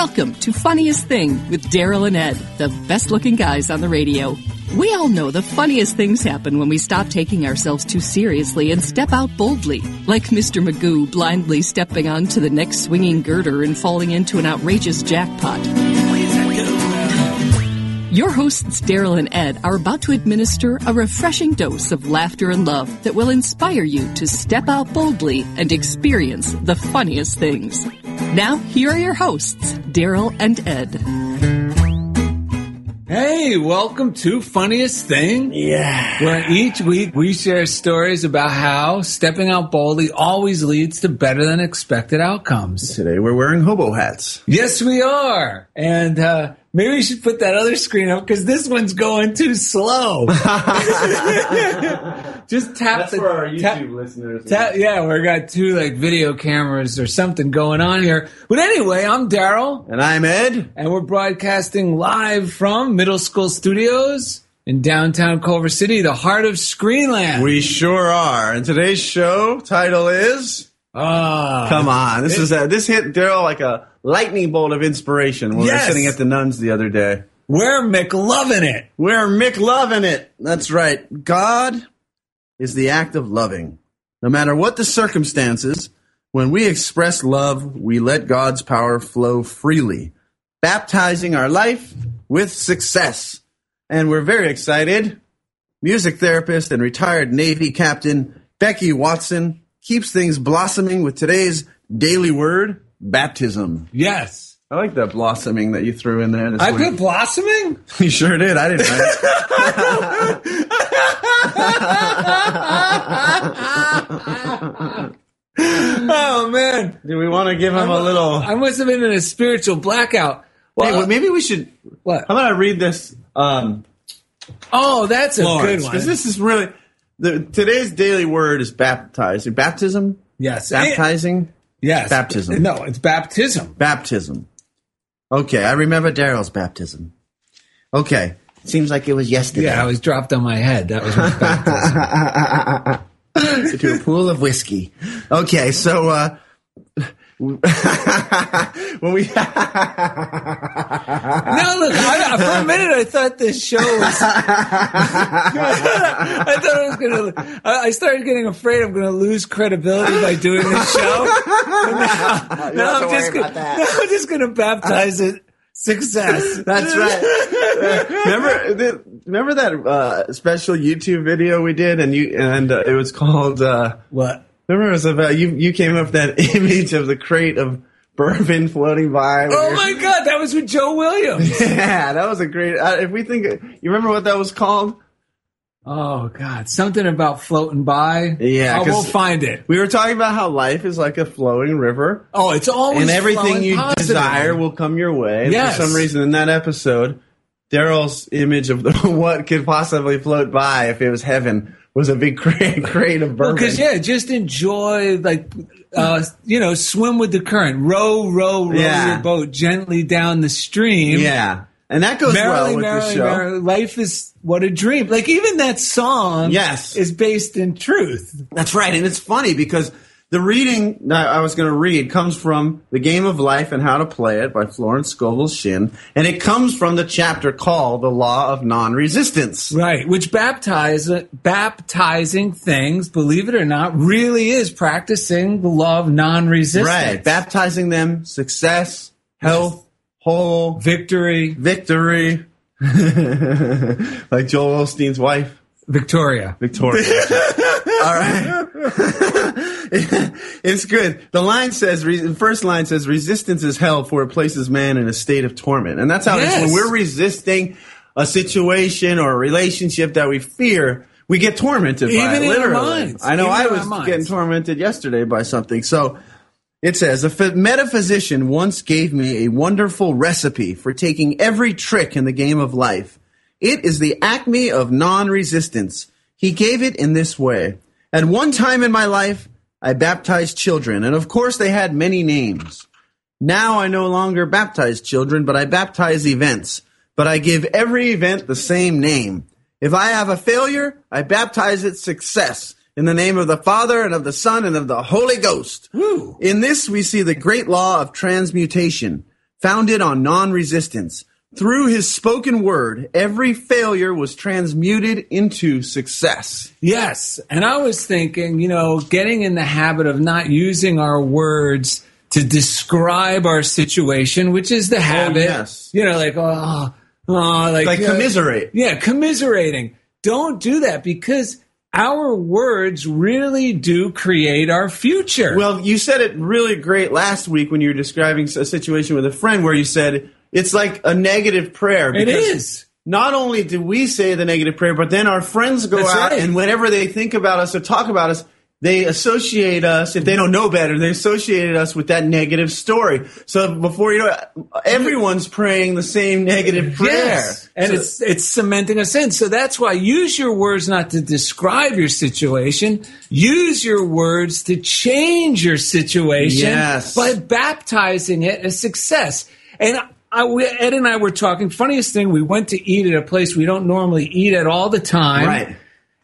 Welcome to Funniest Thing with Daryl and Ed, the best looking guys on the radio. We all know the funniest things happen when we stop taking ourselves too seriously and step out boldly, like Mr. Magoo blindly stepping onto the next swinging girder and falling into an outrageous jackpot. Your hosts, Daryl and Ed, are about to administer a refreshing dose of laughter and love that will inspire you to step out boldly and experience the funniest things. Now, here are your hosts, Daryl and Ed. Hey, welcome to Funniest Thing. Yeah. Where each week we share stories about how stepping out boldly always leads to better than expected outcomes. Today we're wearing hobo hats. Yes, we are. And uh, maybe we should put that other screen up because this one's going too slow. Just tap the That's the for our YouTube tap- listeners. Ta- yeah, we've got two like video cameras or something going on here. But anyway, I'm Daryl, and I'm Ed. and we're broadcasting live from Middle School Studios in downtown Culver City, the heart of Screenland. We sure are. And today's show title is. Ah, Come on, this is a, this hit Daryl like a lightning bolt of inspiration when we Yes. were sitting at the nuns the other day. we're McLovin' it. We're McLovin' it. That's right. God is the act of loving. No matter what the circumstances, when we express love, we let God's power flow freely, baptizing our life with success. And we're very excited. Music therapist and retired Navy captain Becky Watson keeps things blossoming with today's daily word, baptism. Yes, I like that blossoming that you threw in there. I week. put blossoming. You sure did. I didn't. Oh man, Do we want to give him a little? I must have been in a spiritual blackout. Hey, Well, well, maybe we should. what? How about I read this? Um, Oh, that's a good one. because this is really the today's daily word is baptize. Baptism, yes, baptizing, yes, baptism. No, it's baptism. baptism. Okay, I remember Daryl's baptism. Okay, seems like it was yesterday. Yeah, I was dropped on my head. That was my baptism. to a pool of whiskey. Okay, so uh, when we no, look, I, for a minute I thought this show was. I thought I was gonna. I I started getting afraid I'm gonna lose credibility by doing this show. now, now I'm just gonna, now I'm just gonna baptize it success. That's right. remember, remember that uh, special YouTube video we did, and you and uh, it was called. Uh, What? Remember, about you. You came up with that image of the crate of bourbon floating by. Oh my God, that was with Joe Williams. Yeah, that was a great. Uh, if we think, you remember what that was called? Oh God, something about floating by. Yeah, I 'cause- won't find it. We were talking about how life is like a flowing river, Oh, it's always and everything you positive. desire will come your way. Yes. For some reason, in that episode, Daryl's image of the, what could possibly float by if it was heaven was a big crate, crate of bourbon. Because yeah, just enjoy like uh, you know, swim with the current, row, row, row Yeah. your boat gently down the stream. yeah. And that goes Merrily, well with merrily, the show. merrily, life is what a dream. Like even that song, Yes. is based in truth. That's right. And it's funny because the reading that I was going to read comes from The Game of Life and How to Play It by Florence Scovel Shinn. And it comes from the chapter called The Law of Non-Resistance. Right, which baptize baptizing things, believe it or not, really is practicing the law of non-resistance. Right. Baptizing them success, health, whole, Victory, victory. like Joel Osteen's wife, Victoria. Victoria. All right. it's good. The line says, the first line says, resistance is hell for it places man in a state of torment. And that's how it Yes. is. When we're resisting a situation or a relationship that we fear, we get tormented by Even it, in our literally. I know Even I was getting tormented yesterday by something. So it says, a metaphysician once gave me a wonderful recipe for taking every trick in the game of life. It is the acme of non-resistance. He gave it in this way. At one time in my life, I baptized children, and of course they had many names. Now I no longer baptize children, but I baptize events. But I give every event the same name. If I have a failure, I baptize it success in the name of the Father and of the Son and of the Holy Ghost. Woo. In this we see the great law of transmutation, founded on non-resistance. Through his spoken word, every failure was transmuted into success. Yes. And I was thinking, you know, getting in the habit of not using our words to describe our situation, which is the oh, habit. yes. You know, like, oh, oh like, Like commiserate. Yeah, commiserating. Don't do that because our words really do create our future. Well, you said it really great last week when you were describing a situation with a friend where you said it's like a negative prayer. It is. Not only do we say the negative prayer, but then our friends go That's out right. and whenever they think about us or talk about us, they associate us, if they don't know better, they associated us with that negative story. So before you know it, everyone's praying the same negative prayer. Yes. And So- it's it's cementing us in. So that's why use your words not to describe your situation. Use your words to change your situation Yes. by baptizing it as success. And I, we, Ed and I were talking. Funniest thing, we went to eat at a place we don't normally eat at all the time. right.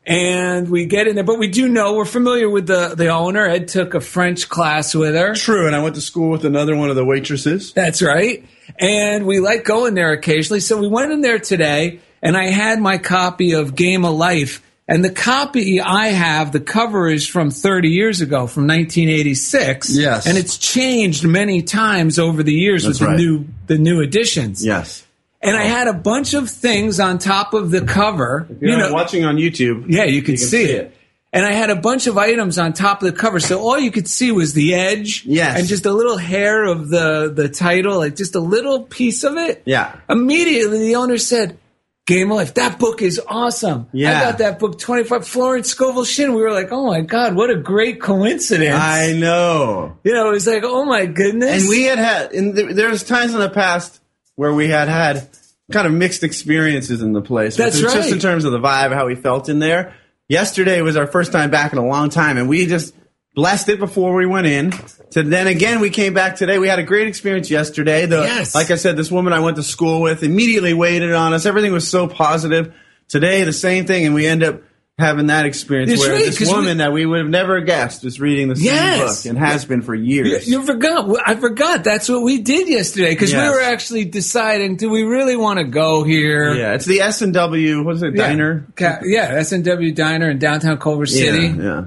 And we get in there, but we do know we're familiar with the the owner. Ed took a French class with her. True. And I went to school with another one of the waitresses. That's right. And we like going there occasionally. So we went in there today and I had my copy of Game of Life. And the copy I have, the cover is from 30 years ago, from 1986. Yes. And it's changed many times over the years That's with right. the new the new editions. Yes. And I had a bunch of things on top of the cover. If you're not watching on YouTube, Yeah, you can see, it. And I had a bunch of items on top of the cover, so all you could see was the edge, Yes. and just a little hair of the the title, like just a little piece of it. Yeah. Immediately, the owner said, "Game of Life, that book is awesome. Yeah. I got that book twenty five. Florence Scovel Shinn. We were like, oh my god, what a great coincidence. I know. you know, it was like, oh my goodness. And we had had, and there, there's times in the past where we had had kind of mixed experiences in the place. That's Just right. in terms of the vibe, how we felt in there. Yesterday was our first time back in a long time, and we just blessed it before we went in. To then again, we came back today. We had a great experience yesterday. The, Yes. Like I said, this woman I went to school with immediately waited on us. Everything was so positive. Today, the same thing, and we end up having that experience That's where right, this 'cause we- woman that we would have never guessed is reading the same Yes. book and has been for years. You, you forgot. I forgot. That's what we did yesterday because Yes. we were actually deciding: do we really want to go here? Yeah, it's the S and W. What is it? Yeah. Diner. Ca- yeah, S and W Diner in downtown Culver City. Yeah, yeah.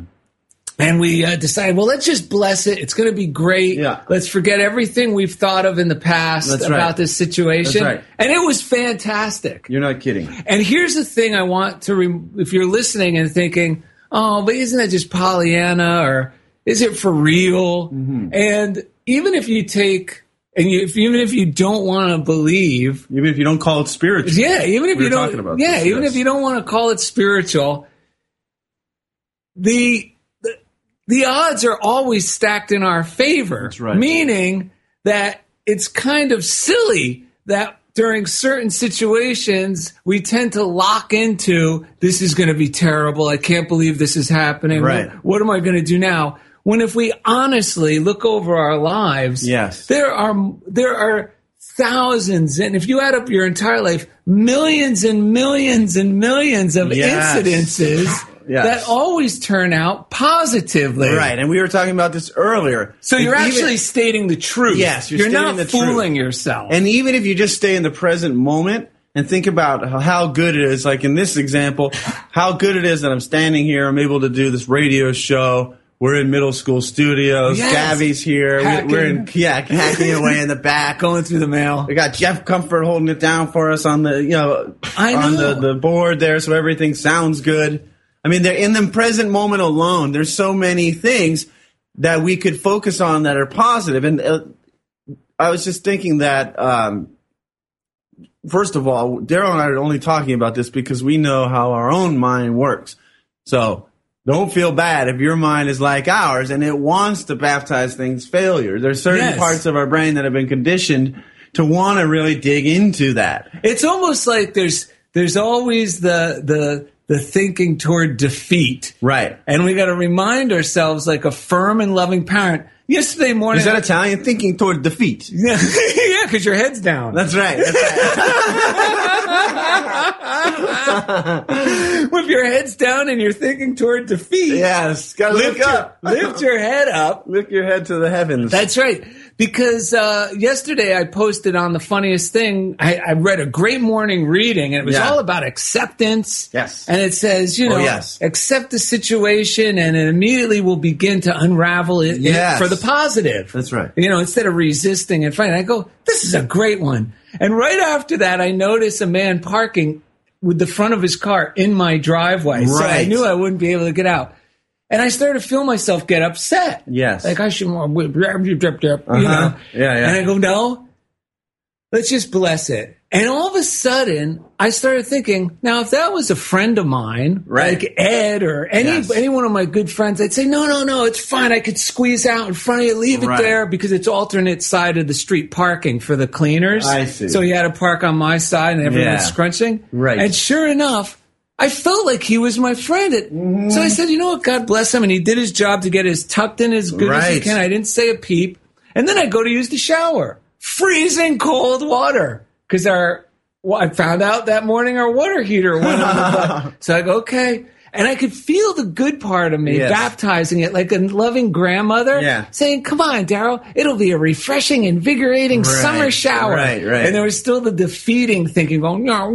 And we uh, decided, well, let's just bless it. It's going to be great. Yeah. Let's forget everything we've thought of in the past That's about right. this situation. Right. And it was fantastic. You're not kidding. And here's the thing I want to, rem- if you're listening and thinking, oh, but isn't that just Pollyanna or is it for real? Mm-hmm. And even if you take, and you, if, even if you don't want to believe, Even if you don't call it spiritual. yeah, even if We you don't, talking about yeah, this, even yes. if you don't want to call it spiritual, the, the odds are always stacked in our favor. That's right. Meaning that it's kind of silly that during certain situations we tend to lock into this is going to be terrible. I can't believe this is happening. Right. What, what am I going to do now? When if we honestly look over our lives, Yes. there are there are thousands, and if you add up your entire life, millions and millions and millions of Yes. incidences Yes. that always turn out positively. Right, and we were talking about this earlier. So you're Even- actually stating the truth. Yes, you're not stating the truth. fooling yourself. And even if you just stay in the present moment and think about how- good it is, like in this example, how good it is that I'm standing here, I'm able to do this radio show. We're in middle school studios. Yes. Gabby's here. Hacking. We're in yeah, hacking away in the back. going through the mail. We got Jeff Comfort holding it down for us on the you know I on know. the, the board there, so everything sounds good. I mean, they're in the present moment alone. There's so many things that we could focus on that are positive. And uh, I was just thinking that um, first of all, Daryl and I are only talking about this because we know how our own mind works. So don't feel bad if your mind is like ours and it wants to baptize things failure. There's certain Yes. parts of our brain that have been conditioned to want to really dig into that. It's almost like there's there's always the the the thinking toward defeat. Right. And we got to remind ourselves, like a firm and loving parent. Yesterday morning, Is that Italian? Thinking toward defeat. yeah, because your head's down. That's right. That's right. With your head's down and you're thinking toward defeat. yes. Gotta Lift look your, up. lift your head up. Lift your head to the heavens. That's right. Because uh, yesterday I posted on the funniest thing. I, I read a great morning reading, and it was Yeah. all about acceptance. Yes. And it says, you Oh, know, yes. accept the situation, and it immediately will begin to unravel it, it Yes. for the positive. That's right. You know, instead of resisting and fighting, I go, this is a great one. And right after that, I notice a man parking with the front of his car in my driveway. So I knew I wouldn't be able to get out. And I started to feel myself get upset. Yes. Like I should more, you know. Uh-huh. Yeah, yeah. And I go, no, let's just bless it. And all of a sudden, I started thinking, now if that was a friend of mine, Right. like Ed or any Yes. any one of my good friends, I'd say, no, no, no, it's fine. I could squeeze out in front of you, leave it there because it's alternate side of the street parking for the cleaners. I see. So he had to park on my side and everyone's Yeah. scrunching. Right. And sure enough, I felt like he was my friend. It- Mm-hmm. So I said, you know what? God bless him. And he did his job to get his tucked in as good as he can. I didn't say a peep. And then I go to use the shower. Freezing cold water. Because our, well, I found out that morning our water heater went on the. So I go, okay. And I could feel the good part of me Yes. baptizing it like a loving grandmother Yeah. saying, come on, Daryl, it'll be a refreshing, invigorating Right, summer shower. right, right. And there was still the defeating thinking going, no,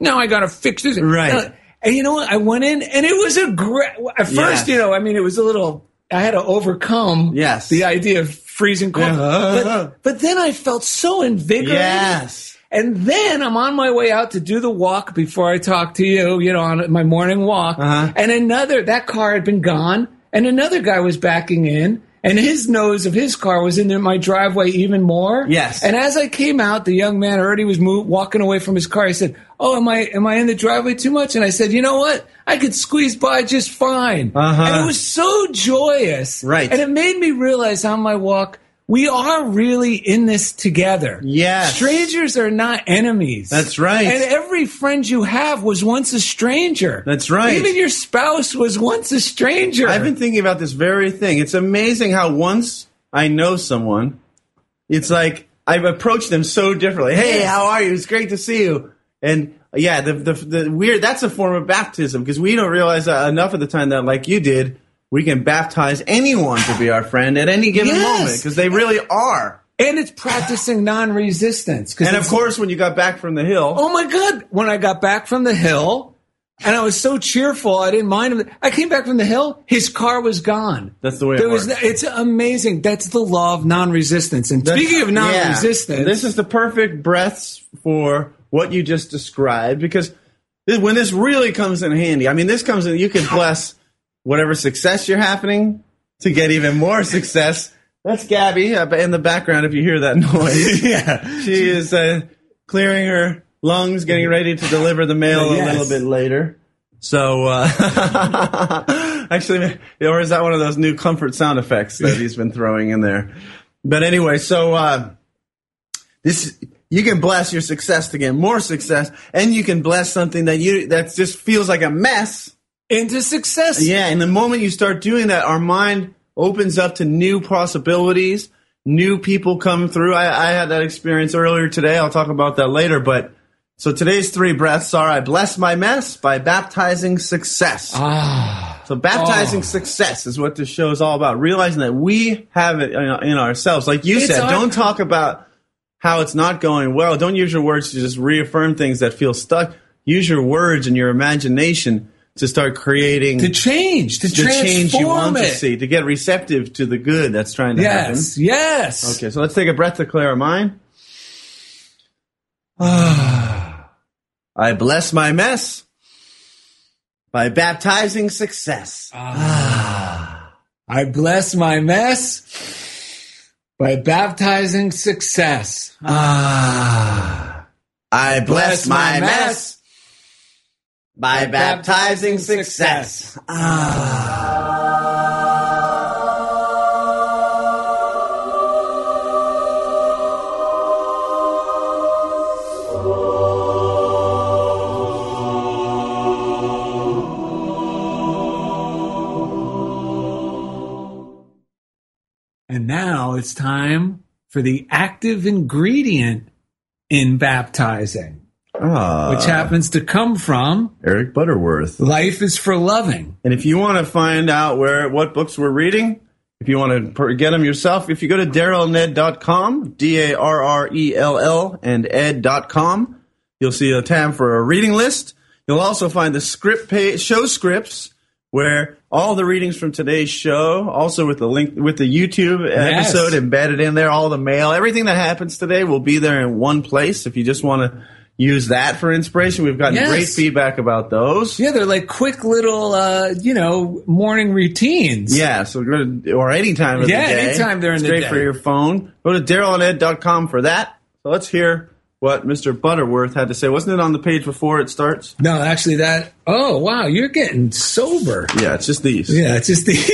now I got to fix this. Right. Uh, And you know what? I went in and it was a great, at first, Yes. you know, I mean, it was a little, I had to overcome Yes. the idea of freezing cold. Yeah. But, but then I felt so invigorated. Yes. And then I'm on my way out to do the walk before I talk to you, you know, on my morning walk. Uh-huh. And another, that car had been gone, and another guy was backing in, and his nose of his car was in my driveway even more. Yes. And as I came out, the young man already was move, walking away from his car. He said, "Oh, am I am I in the driveway too much?" And I said, "You know what? I could squeeze by just fine." Uh-huh. And it was so joyous, Right. And it made me realize on my walk. We are really in this together. Yes. Strangers are not enemies. That's right. And every friend you have was once a stranger. That's right. Even your spouse was once a stranger. I've been thinking about this very thing. It's amazing how once I know someone, it's like I've approached them so differently. Hey, how are you? It's great to see you. And yeah, the the, the weird that's a form of baptism because we don't realize enough of the time that like you did, we can baptize anyone to be our friend at any given Yes. moment because they really are. and it's practicing non-resistance. And of course, when you got back from the hill, oh my god! When I got back from the hill, and I was so cheerful, I didn't mind him. I came back from the hill. His car was gone. That's the way it was. works. It's amazing. That's the law of non-resistance. And That's- speaking of non-resistance, this is the perfect breaths for what you just described because when this really comes in handy, I mean, this comes in, you can bless whatever success you're happening to get even more success. That's Gabby in the background if you hear that noise. yeah. she is uh, clearing her lungs, getting ready to deliver the mail Yes. a little bit later. So, uh, actually, or is that one of those new comfort sound effects that he's been throwing in there? But anyway, so uh, this you can bless your success to get more success, and you can bless something that you that just feels like a mess. Into success. Yeah, and the moment you start doing that, our mind opens up to new possibilities, new people come through. I, I had that experience earlier today. I'll talk about that later. But so today's three breaths are I bless my mess by baptizing success. Ah. So baptizing Oh. success is what this show is all about. Realizing that we have it in in ourselves. Like you It's said, our- don't talk about how it's not going well. Don't use your words to just reaffirm things that feel stuck. Use your words and your imagination to start creating To change, to, the change you want to it. see, to get receptive to the good that's trying to happen. Yes, yes. Okay, so let's take a breath to clear our mind. I bless my mess by baptizing success. I bless my mess by baptizing success. Ah. I bless my mess by baptizing success. Ah. And now it's time for the active ingredient in baptizing, Ah, which happens to come from Eric Butterworth. Life is for Loving. And if you want to find out where what books we're reading, if you want to get them yourself, if you go to darrellned.com, D-A-R-R-E-L-L and ed.com, you'll see a tab for a reading list. You'll also find the script page, show scripts where all the readings from today's show, also with the link with the YouTube Yes. episode embedded in there, all the mail, everything that happens today will be there in one place. If you just want to use that for inspiration, we've gotten Yes. great feedback about those. Yeah, they're like quick little, uh, you know, morning routines. Yeah, so go to, or anytime of Yeah, the day. Yeah, anytime during the Straight day. for your phone. Go to darrellanded.com for that. So let's hear what Mr. Butterworth had to say. Wasn't it on the page before it starts? No, actually, that. Oh, wow, you're getting sober. Yeah, it's just these. Yeah, it's just these.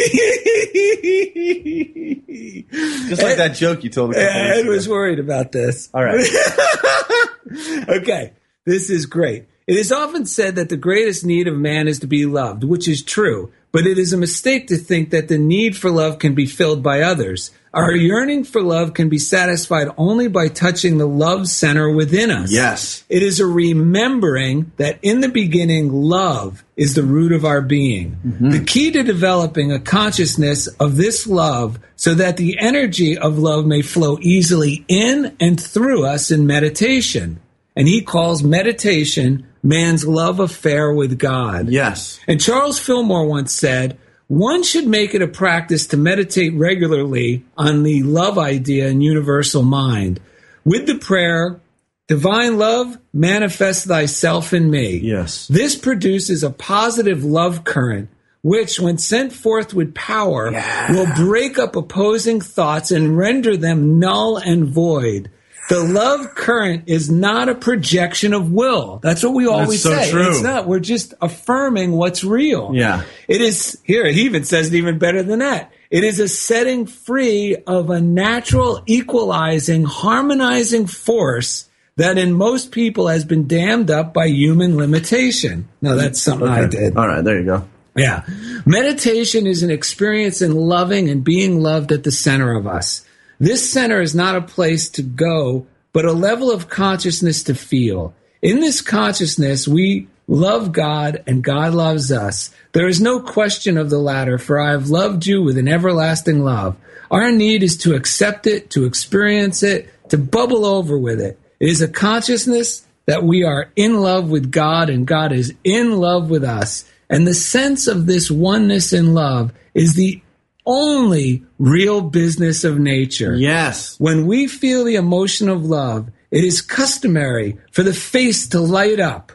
Just like that joke you told a couple Ed weeks was ago. worried about this. All right. okay, this is great. It is often said that the greatest need of man is to be loved, which is true, but it is a mistake to think that the need for love can be filled by others. Our yearning for love can be satisfied only by touching the love center within us. Yes. It is a remembering that in the beginning, love is the root of our being. Mm-hmm. The key to developing a consciousness of this love so that the energy of love may flow easily in and through us in meditation. And he calls meditation man's love affair with God. Yes. And Charles Fillmore once said, one should make it a practice to meditate regularly on the love idea in universal mind. With the prayer, Divine love, manifest thyself in me. Yes. This produces a positive love current, which, when sent forth with power, will break up opposing thoughts and render them null and void. The love current is not a projection of will. That's what we always so say. true. It's not. We're just affirming what's real. Yeah. It is here. He even says it even better than that. It is a setting free of a natural, equalizing, harmonizing force that in most people has been dammed up by human limitation. Now that's something I did. All right, there you go. Yeah. Meditation is an experience in loving and being loved at the center of us. This center is not a place to go, but a level of consciousness to feel. In this consciousness, we love God and God loves us. There is no question of the latter, for I have loved you with an everlasting love. Our need is to accept it, to experience it, to bubble over with it. It is a consciousness that we are in love with God and God is in love with us. And the sense of this oneness in love is the only real business of nature. Yes. When we feel the emotion of love, it is customary for the face to light up.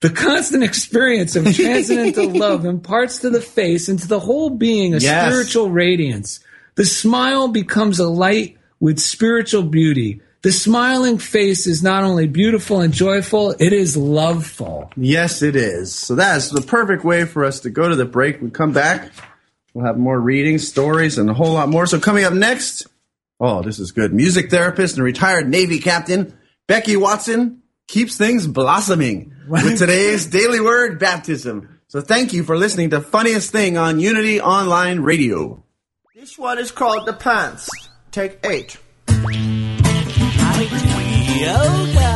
The constant experience of transcendental love imparts to the face and to the whole being a Yes. spiritual radiance. The smile becomes a light with spiritual beauty. The smiling face is not only beautiful and joyful, it is loveful. Yes, it is. So that's the perfect way for us to go to the break. We come back. We'll have more readings, stories, and a whole lot more. So coming up next, oh, this is good. Music therapist and retired Navy captain Becky Watson keeps things blossoming with today's daily word baptism. So thank you for listening to Funniest Thing on Unity Online Radio. This one is called The Pants. Take eight. Yoga.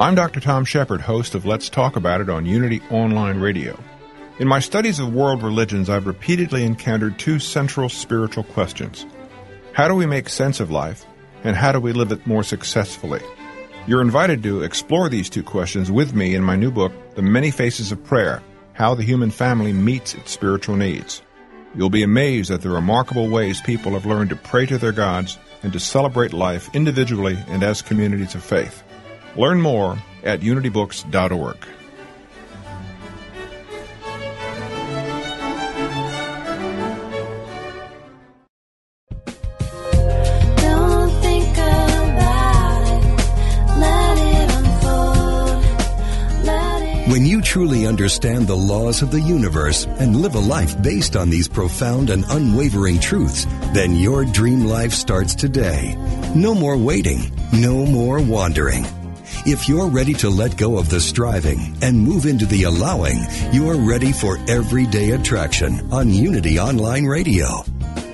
I'm Dr. Tom Shepherd, host of Let's Talk About It on Unity Online Radio. In my studies of world religions, I've repeatedly encountered two central spiritual questions. How do we make sense of life, and how do we live it more successfully? You're invited to explore these two questions with me in my new book, The Many Faces of Prayer How the Human Family Meets Its Spiritual Needs. You'll be amazed at the remarkable ways people have learned to pray to their gods and to celebrate life individually and as communities of faith. Learn more at unitybooks.org. Don't think about it. Let it unfold. Let it When you truly understand the laws of the universe and live a life based on these profound and unwavering truths, then your dream life starts today. No more waiting. No more wandering. If you're ready to let go of the striving and move into the allowing, you're ready for everyday attraction on Unity Online Radio.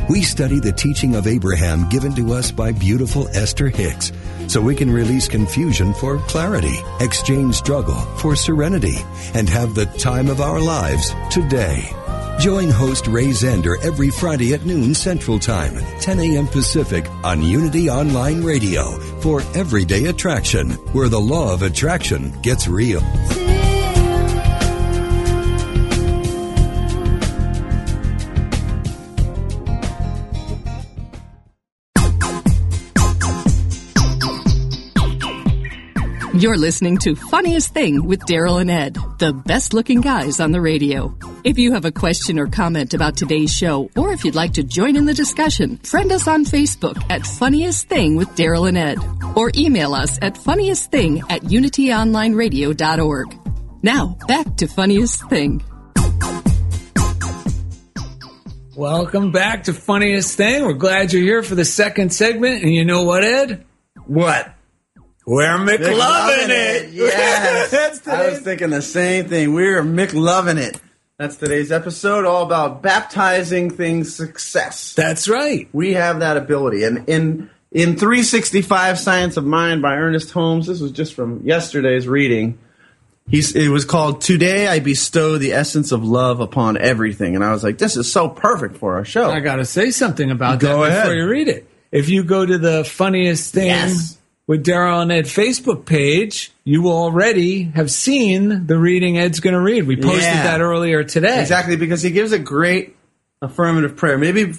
We study the teaching of Abraham given to us by beautiful Esther Hicks so we can release confusion for clarity, exchange struggle for serenity, and have the time of our lives today. Join host Ray Zander every Friday at noon Central Time, 10 a.m. Pacific on Unity Online Radio for Everyday Attraction, where the law of attraction gets real. You're listening to Funniest Thing with Daryl and Ed, the best looking guys on the radio. If you have a question or comment about today's show, or if you'd like to join in the discussion, friend us on Facebook at Funniest Thing with Daryl and Ed, or email us at funniestthing at unityonlineradio.org. Now, back to Funniest Thing. Welcome back to Funniest Thing. We're glad you're here for the second segment. And you know what, Ed? What? We're McLovin' it. Yes. That's I was thinking the same thing. We're McLovin' it. That's today's episode, all about baptizing things success. That's right. We have that ability. And in in 365 Science of Mind by Ernest Holmes, this was just from yesterday's reading. He's, it was called Today I Bestow the Essence of Love Upon Everything. And I was like, this is so perfect for our show. I got to say something about Go that ahead. before you read it. If you go to the Funniest Thing Yes. With Daryl and Ed Facebook page, you will already have seen the reading Ed's going to read. We posted Yeah. that earlier today. Exactly, because he gives a great affirmative prayer. Maybe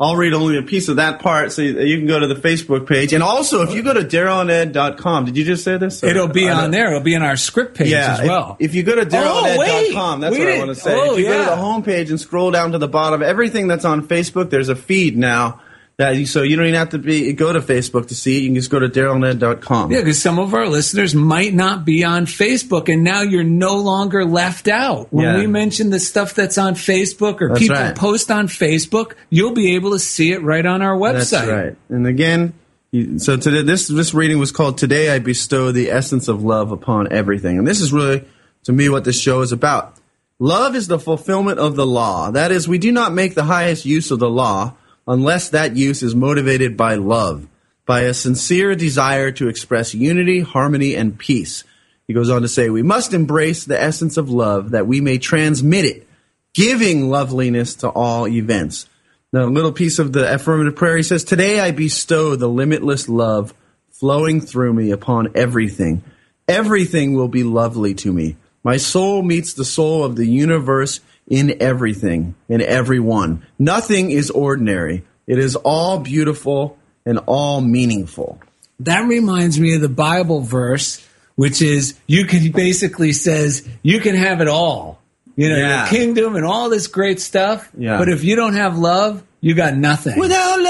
I'll read only a piece of that part so you can go to the Facebook page. And also, if you go to darylanded.com, did you just say this? It'll be on there. It'll be in our script page Yeah, as well. If, you go to Oh, wait. darylanded.com, that's We what I didn't- want to say. oh, if you go to yeah. the homepage and scroll down to the bottom, everything that's on Facebook, there's a feed now. That so you don't even have to be go to Facebook to see it. You can just go to darylanded.com. Yeah, because some of our listeners might not be on Facebook, and now you're no longer left out. When Yeah. we mention the stuff that's on Facebook or That's people right. post on Facebook, you'll be able to see it right on our website. That's right. And again, you- so today this this reading was called "Today I Bestow the Essence of Love Upon Everything," and this is really to me what this show is about. Love is the fulfillment of the law. That is, we do not make the highest use of the law unless that use is motivated by love, by a sincere desire to express unity, harmony, and peace. He goes on to say, we must embrace the essence of love that we may transmit it, giving loveliness to all events. Now, a little piece of the affirmative prayer. He says, Today I bestow the limitless love flowing through me upon everything. Everything will be lovely to me. My soul meets the soul of the universe in everything, in everyone. Nothing is ordinary. It is all beautiful and all meaningful. that reminds me of the Bible verse, which is you can basically says you can have it all. You know, Yeah. your kingdom and all this great stuff. Yeah. But if you don't have love, you got nothing. Without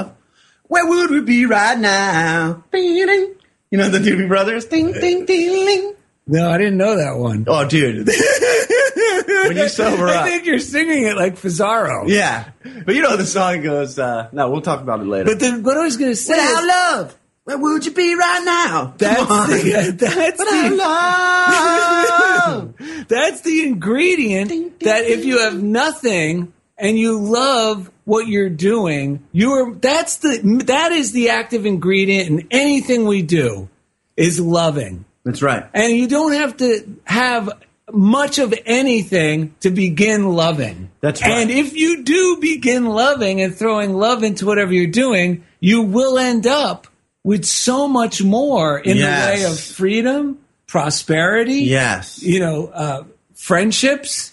love, where would we be right now? You know the Doobie Brothers? Ding, ding, ding, ding. No, I didn't know that one. Oh, dude. when you sober up. I think you're singing it like Fazaro. Yeah. But you know the song goes, uh, no, we'll talk about it later. But the, what I was going to say Without is, love, where would you be right now? that's Come on. the, that's Without the, love. That's the ingredient that if you have nothing and you love what you're doing, you're that's the that is the active ingredient in anything we do is loving. That's right. And you don't have to have much of anything to begin loving. That's right. And if you do begin loving and throwing love into whatever you're doing, you will end up with so much more in Yes. the way of freedom, prosperity, Yes. you know, uh, friendships.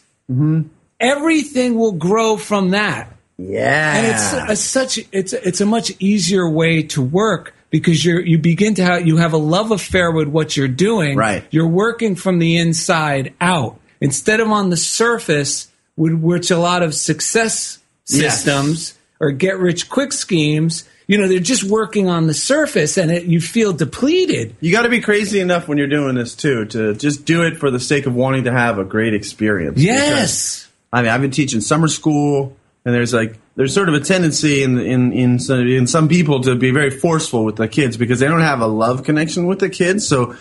Everything will grow from that, Yeah. and it's a, such it's it's a much easier way to work because you're you begin to have you have a love affair with what you're doing. Right. You're working from the inside out instead of on the surface, with which a lot of success Yes. systems or get rich quick schemes. You know, they're just working on the surface, and it, you feel depleted. You got to be crazy enough when you're doing this too to just do it for the sake of wanting to have a great experience. Yes. Because, I mean, I've been teaching summer school, and there's like there's sort of a tendency in in in some, in some people to be very forceful with the kids because they don't have a love connection with the kids. So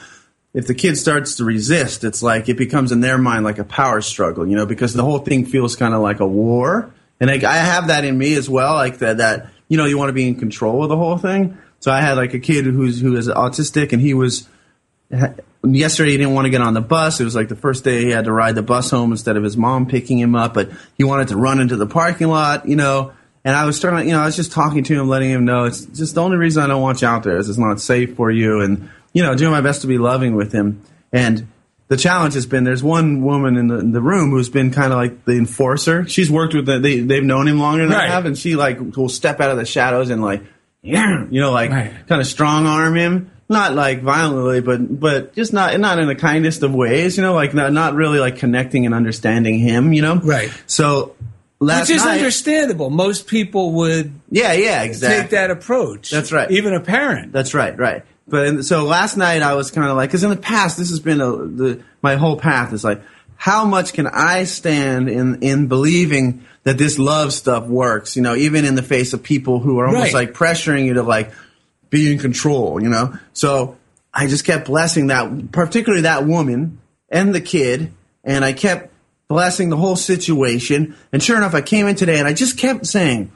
if the kid starts to resist, it's like it becomes in their mind like a power struggle, you know, because the whole thing feels kind of like a war. And I, I have that in me as well, like that that you know you want to be in control of the whole thing. So I had like a kid who's who is autistic, and he was yesterday he didn't want to get on the bus. It was like the first day he had to ride the bus home instead of his mom picking him up, but he wanted to run into the parking lot, you know. And I was trying to, you know, I was just talking to him, letting him know it's just the only reason I don't want you out there is it's not safe for you, and you know, doing my best to be loving with him. And the challenge has been there's one woman in the, in the room who's been kind of like the enforcer. She's worked with the, they they've known him longer than Right. I have, and she like will step out of the shadows and like, yeah, you know, like Right. kind of strong arm him. Not like violently, but but just not not in the kindest of ways, you know, like not not really like connecting and understanding him, you know. Right. So last Which is night, understandable. Most people would yeah, yeah, exactly. take that approach. That's right. Even a parent. That's right, right. But and so last night I was kind of like, because in the past this has been a, the my whole path is like, how much can I stand in in believing that this love stuff works? You know, even in the face of people who are almost Right. like pressuring you to like be in control. You know, so I just kept blessing that, particularly that woman and the kid, and I kept blessing the whole situation. And sure enough, I came in today and I just kept saying,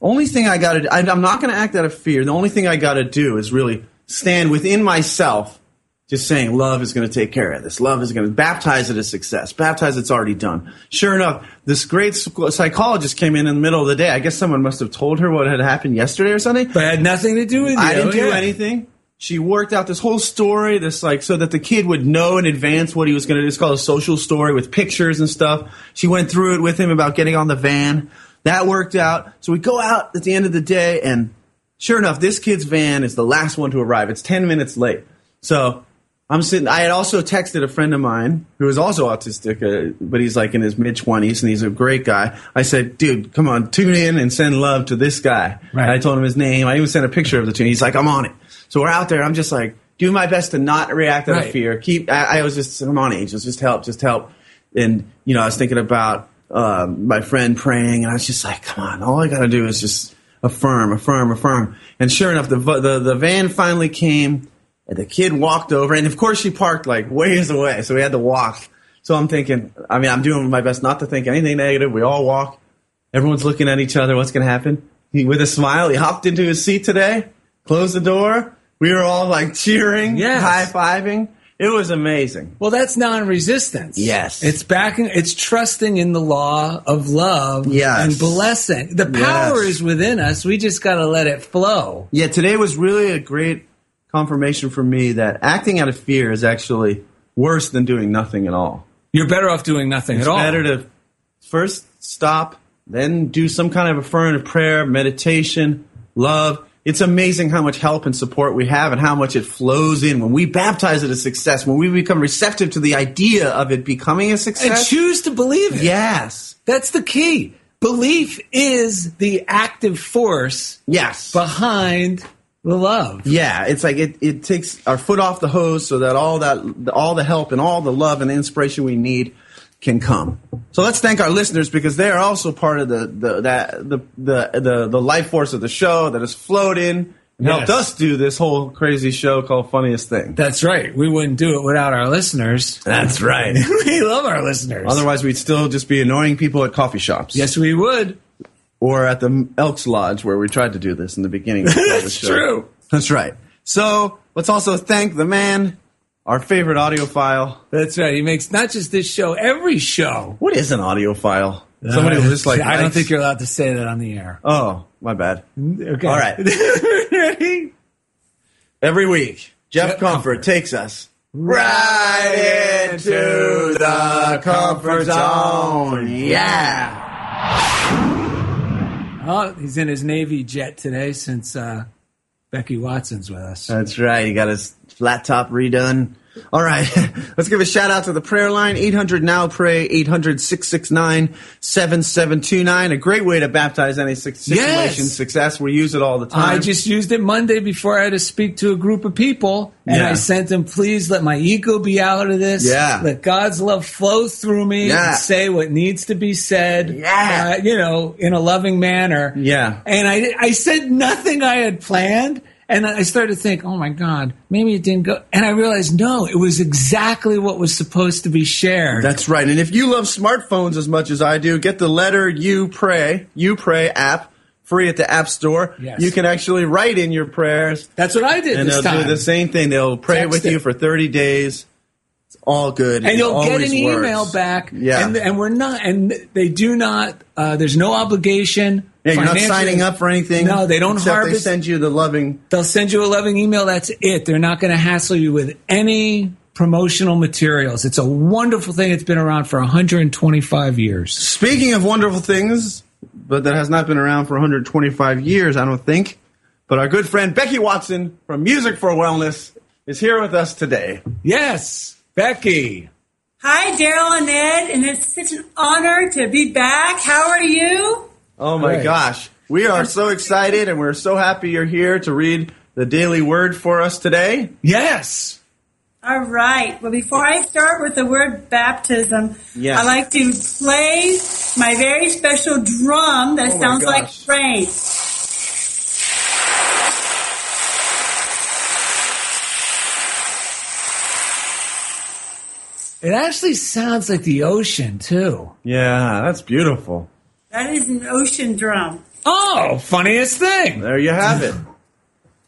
only thing I got to, do, I'm not going to act out of fear. The only thing I got to do is really stand within myself, just saying, love is going to take care of this. Love is going to baptize it as success. Baptize it's already done. Sure enough, this great psychologist came in in the middle of the day. I guess someone must have told her what had happened yesterday or something. But it had nothing to do with you. I didn't do yeah. anything. She worked out this whole story, this like so that the kid would know in advance what he was going to do. It's called a social story with pictures and stuff. She went through it with him about getting on the van. That worked out. So we go out at the end of the day, and sure enough, this kid's van is the last one to arrive. It's ten minutes late. So I'm sitting. I had also texted a friend of mine who is also autistic, uh, but he's like in his mid twenties, and he's a great guy. I said, "Dude, come on, tune in and send love to this guy." Right. And I told him his name. I even sent a picture of the tune. He's like, "I'm on it." So we're out there. I'm just like doing my best to not react out Right. of fear. Keep. I, I was just, "I'm on Angels. Just help. Just help." And you know, I was thinking about um, my friend praying, and I was just like, "Come on, all I got to do is just affirm, affirm, affirm." And sure enough, the the the van finally came. And the kid walked over, and of course she parked like ways away, so we had to walk. So I'm thinking, I mean, I'm doing my best not to think anything negative. We all walk. Everyone's looking at each other. What's going to happen? He, with a smile, he hopped into his seat today, closed the door. We were all like cheering, Yes. high fiving. It was amazing. Well, that's non-resistance. Yes. it's backing. It's trusting in the law of love. Yes. and blessing. The power Yes. is within us. We just got to let it flow. Yeah, today was really a great confirmation for me that acting out of fear is actually worse than doing nothing at all. You're better off doing nothing It's at all. It's better to first stop, then do some kind of affirmative prayer, meditation, love, it's amazing how much help and support we have and how much it flows in when we baptize it a success, when we become receptive to the idea of it becoming a success. and choose to believe it. yes. That's the key. Belief is the active force Yes. behind the love. Yeah, it's like it, it takes our foot off the hose so that all that all the help and all the love and inspiration we need can come. So let's thank our listeners because they are also part of the the that the the the, the life force of the show that has flowed in and helped Yes. us do this whole crazy show called Funniest Thing. That's right. We wouldn't do it without our listeners. That's right. we love our listeners. Otherwise, we'd still just be annoying people at coffee shops. yes, we would. Or at the Elks Lodge where we tried to do this in the beginning the That's true. That's right. So let's also thank the man, our favorite audiophile. That's right. He makes not just this show, every show. What is an audiophile? Somebody Uh, who just like I don't likes- think you're allowed to say that on the air. Oh, my bad. Okay. All right. Ready? Every week, Jeff Jeff Comfort takes us right into the comfort zone. Yeah. Oh, he's in his Navy jet today since uh, Becky Watson's with us. That's right. He got his flat top redone. All right. Let's give a shout out to the prayer line 800 now pray 800 669 7729. A great way to baptize any situation Yes. success. We use it all the time. I just used it Monday before I had to speak to a group of people, and Yeah. I sent them, please let my ego be out of this. Yeah. Let God's love flow through me Yeah. and say what needs to be said. Yeah. uh, you know, in a loving manner. Yeah. And I, I said nothing I had planned. And I started to think, oh my God, maybe it didn't go. And I realized, no, it was exactly what was supposed to be shared. That's right. And if you love smartphones as much as I do, get the letter You Pray, You Pray app, free at the App Store. Yes. You can actually write in your prayers, That's what I did and they'll time. do the same thing. They'll pray Text with you for 30 days. It's all good. and It you'll get an works. email back. Yeah. and, and we're not, and they do not. Uh, there's no obligation. Yeah, you're not signing up for anything. No, they don't except harvest. They send you the loving. They'll send you a loving email. That's it. They're not going to hassle you with any promotional materials. It's a wonderful thing. It's been around for 125 years. Speaking of wonderful things, but that has not been around for 125 years, I don't think. But our good friend Becky Watson from Music for Wellness is here with us today. Yes, Becky. Hi, Daryl and Ed, and it's such an honor to be back. How are you? Oh my Right. gosh. We are so excited and we're so happy you're here to read the daily word for us today. Yes. All right. Well, before I start with the word baptism, Yes. I like to play my very special drum that Oh my sounds like gosh. rain. It actually sounds like the ocean, too. Yeah, that's beautiful. That is an ocean drum. Oh, funniest thing. There you have it.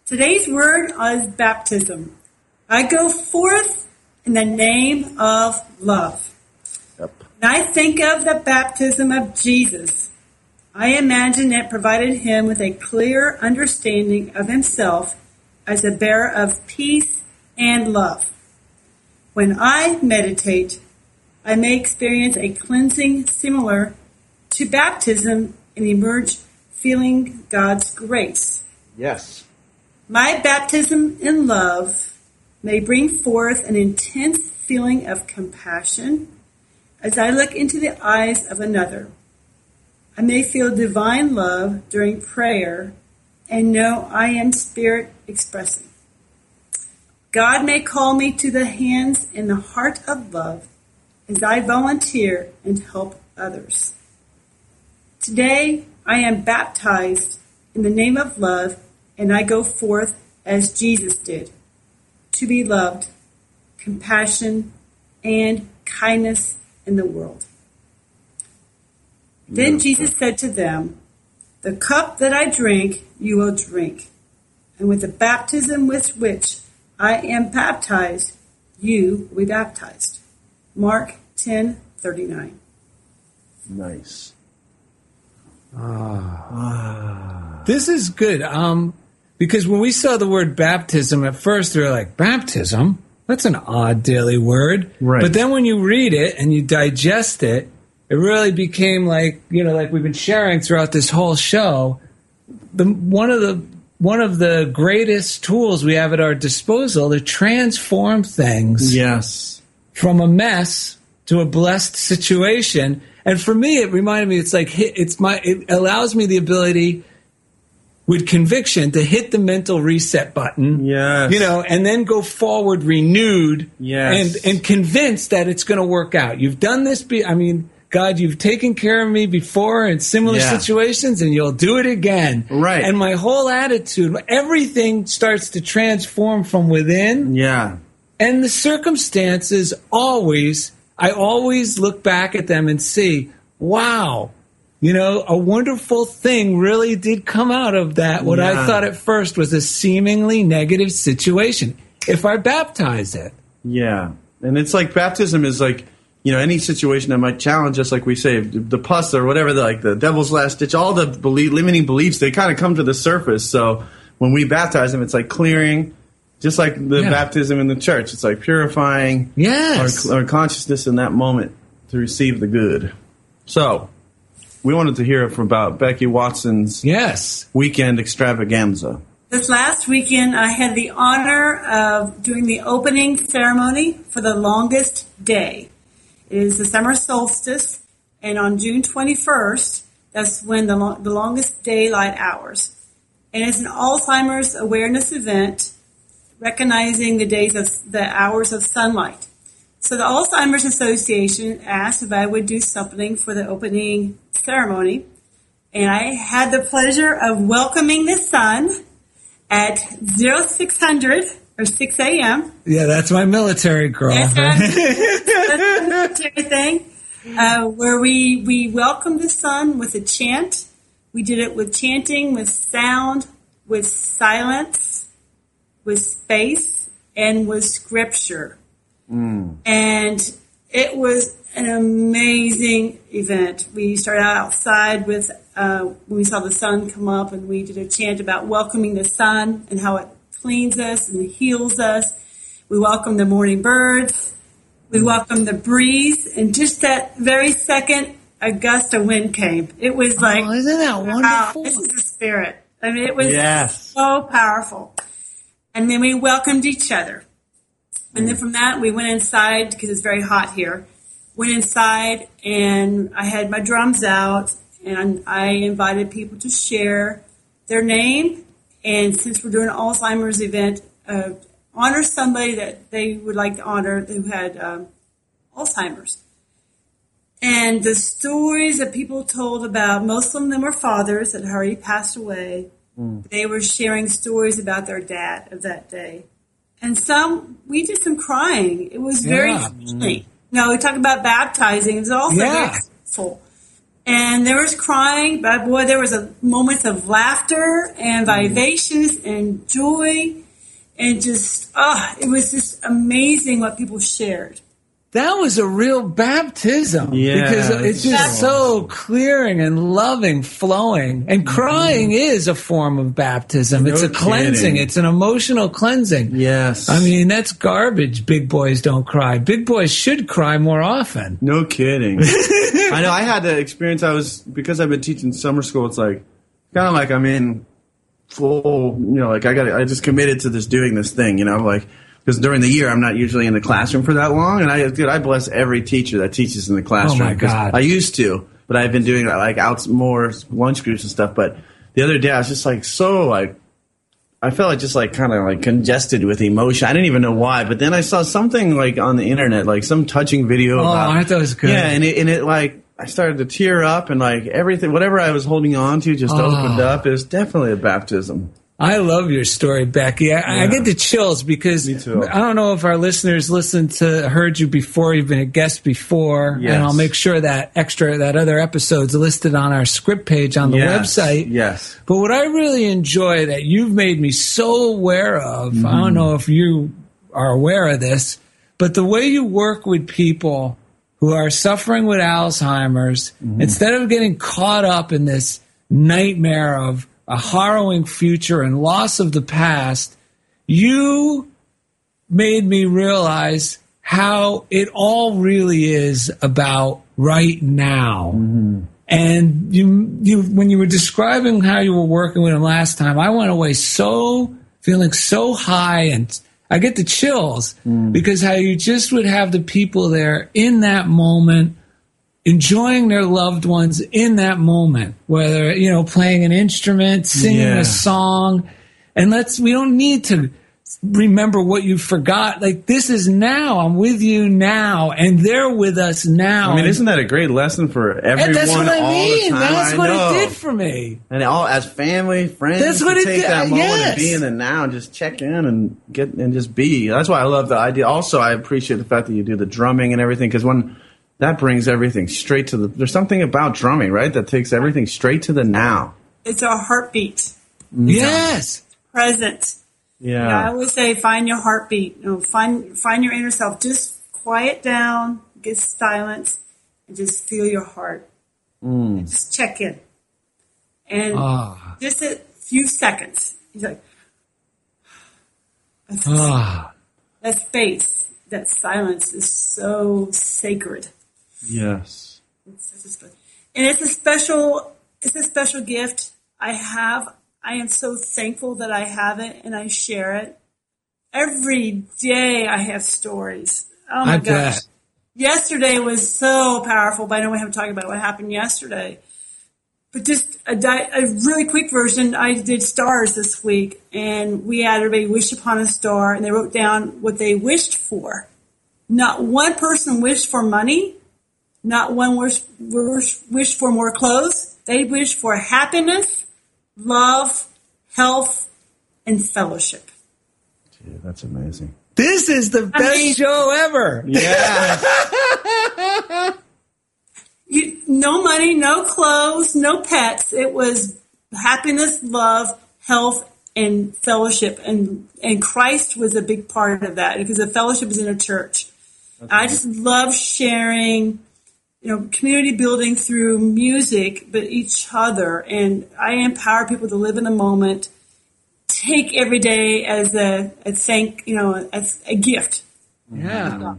Today's word is baptism. I go forth in the name of love. Yep. When I think of the baptism of Jesus, I imagine it provided him with a clear understanding of himself as a bearer of peace and love. When I meditate, I may experience a cleansing similar to baptism and emerge feeling God's grace. Yes. My baptism in love may bring forth an intense feeling of compassion as I look into the eyes of another. I may feel divine love during prayer and know I am spirit expressing. God may call me to the hands and the heart of love as I volunteer and help others. Today, I am baptized in the name of love and I go forth as Jesus did to be loved, compassion, and kindness in the world. Then Jesus said to them, The cup that I drink, you will drink, and with the baptism with which I am baptized, you will be baptized. Mark ten thirty nine. Nice. This is good. Um, because when we saw the word baptism at first, we were like, baptism? That's an odd daily word. Right. But then when you read it and you digest it, it really became like, you know, like we've been sharing throughout this whole show. The one of the one of the greatest tools we have at our disposal to transform things Yes. from a mess to a blessed situation. And for me, it reminded me, it's like, it's my, it allows me the ability with conviction to hit the mental reset button. Yes. You know, and then go forward renewed Yes. and, and convinced that it's going to work out. You've done this. Be, I mean, God, you've taken care of me before in similar Yeah. situations and you'll do it again. Right. And my whole attitude, everything starts to transform from within. Yeah. And the circumstances always, I always look back at them and see, wow, you know, a wonderful thing really did come out of that. What I thought at first was a seemingly negative situation. If I baptize it, Yeah. And it's like baptism is like, you know, any situation that might challenge us, like we say, the pus or whatever, the, like the devil's last ditch, all the belie- limiting beliefs, they kind of come to the surface. So when we baptize them, it's like clearing, just like the Yeah. baptism in the church. It's like purifying Yes. our, our consciousness in that moment to receive the good. So we wanted to hear from about Becky Watson's yes weekend extravaganza. This last weekend, I had the honor of doing the opening ceremony for the longest day. It is the summer solstice, and on June 21st, that's when the, lo- the longest daylight hours. And it's an Alzheimer's awareness event recognizing the days of the hours of sunlight. So the Alzheimer's Association asked if I would do something for the opening ceremony, and I had the pleasure of welcoming the sun at 0600 or 6 a.m. yeah, that's my military girl. That's military thing, uh, where we, we welcomed the sun with a chant. We did it with chanting, with sound, with silence, with space, and with scripture. And it was an amazing event. We started out outside with, uh, when we saw the sun come up, and we did a chant about welcoming the sun and how it cleans us and heals us. We welcomed the morning birds. We welcomed the breeze, and just that very second, a gust of wind came. It was like, Oh, isn't that wow, wonderful? this is the spirit. I mean, it was Yes. so powerful. And then we welcomed each other. And then from that, we went inside because it's very hot here. Went inside and I had my drums out and I invited people to share their name. And since we're doing an Alzheimer's event, uh, honor somebody that they would like to honor who had um, Alzheimer's. And the stories that people told about, most of them were fathers that had already passed away. They were sharing stories about their dad of that day. And some, we did some crying. It was very Yeah. healing. No, we talked about baptizing. It was also Yeah. very full. And there was crying, but boy, there was a moments of laughter and vivacious and joy, and just ah, it was just amazing what people shared. That was a real baptism Yeah, because it's it's just so clearing and loving, flowing, and crying is a form of baptism. it's Mm-hmm. No a cleansing. It's an emotional cleansing. Yes. I mean, that's garbage. Big boys don't cry. Big boys should cry more often. No kidding. I know. I had the experience. I was because I've been teaching summer school. It's like kind of like I'm in full. You know, like I got. I just committed to this doing this thing. You know, like because during the year I'm not usually in the classroom for that long. And I, dude, I bless every teacher that teaches in the classroom. Oh, my God. I used to, but I've been doing like out more lunch groups and stuff. But the other day I was just like so like I felt like just like kind of like congested with emotion. I didn't even know why, but then I saw something like on the internet, like some touching video. Oh, about, I thought it was good. Yeah, and it, and it like I started to tear up, and like everything, whatever I was holding on to, just Oh. opened up. It was definitely a baptism. I love your story, Becky. I, I get the chills because. I don't know if our listeners listened to heard you before. You've been a guest before, Yes. and I'll make sure that extra that other episodes listed on our script page on the Yes, website. Yes. But what I really enjoy that you've made me so aware of, I Mm-hmm. don't know if you are aware of this, but the way you work with people who are suffering with Alzheimer's, Mm-hmm. instead of getting caught up in this nightmare of a harrowing future and loss of the past, you made me realize how it all really is about right now. And you, you, when you were describing how you were working with him last time, I went away so feeling so high and I get the chills mm. because how you just would have the people there in that moment enjoying their loved ones in that moment, whether, you know, playing an instrument, singing Yeah. a song. And let's, we don't need to remember what you forgot. Like, this is now. I'm with you now. And they're with us now. I mean, isn't that a great lesson for and everyone that's what I all mean. the time? That's I what know. it did for me. And all as family, friends, That's what it take did, that moment yes. and be in the now, and just check in and get and just be. That's why I love the idea. Also, I appreciate the fact that you do the drumming and everything because when that brings everything straight to the. There's something about drumming, right, that takes everything straight to the now. It's a heartbeat. Yes. Present. Yeah. Yeah, I always say find your heartbeat. You know, find find your inner self. Just quiet down, get silence, and just feel your heart. Mm. Just check in. And Ah. just a few seconds. He's like Ah. that space, that silence is so sacred. Yes. It's such a spe- and it's a special it's a special gift I have. I am so thankful that I have it and I share it. Every day I have stories. Oh my I gosh. bet. Yesterday was so powerful, but I know we haven't talked about what happened yesterday. But just a, di- a really quick version, I did stars this week, and we had everybody wish upon a star, and they wrote down what they wished for. Not one person wished for money. Not one wish, wish, wished for more clothes. They wish for happiness, love, health, and fellowship. Dude, that's amazing. This is the best mean- show ever. Yeah. You, no money, no clothes, no pets. It was happiness, love, health, and fellowship. And and Christ was a big part of that because the fellowship is in a church. I just love sharing, you know, community building through music, but each other. And I empower people to live in the moment, take every day as a, a thank, you know, as a gift Yeah.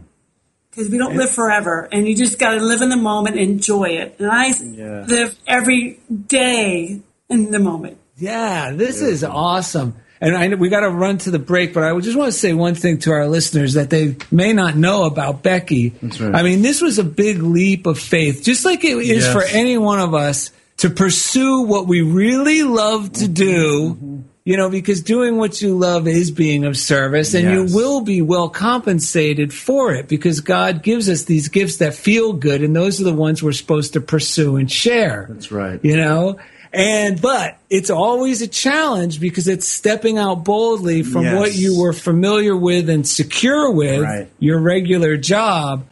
because we don't live forever, and you just got to live in the moment, enjoy it. And I Yeah. live every day in the moment. Yeah, this is awesome. And I we got to run to the break, but I just want to say one thing to our listeners that they may not know about Becky. right. I mean, this was a big leap of faith, just like it is Yes. for any one of us to pursue what we really love to mm-hmm. do. Mm-hmm. You know, because doing what you love is being of service, and Yes. you will be well compensated for it because God gives us these gifts that feel good, and those are the ones we're supposed to pursue and share That's right. you know and but it's always a challenge because it's stepping out boldly from Yes. what you were familiar with and secure with Right. your regular job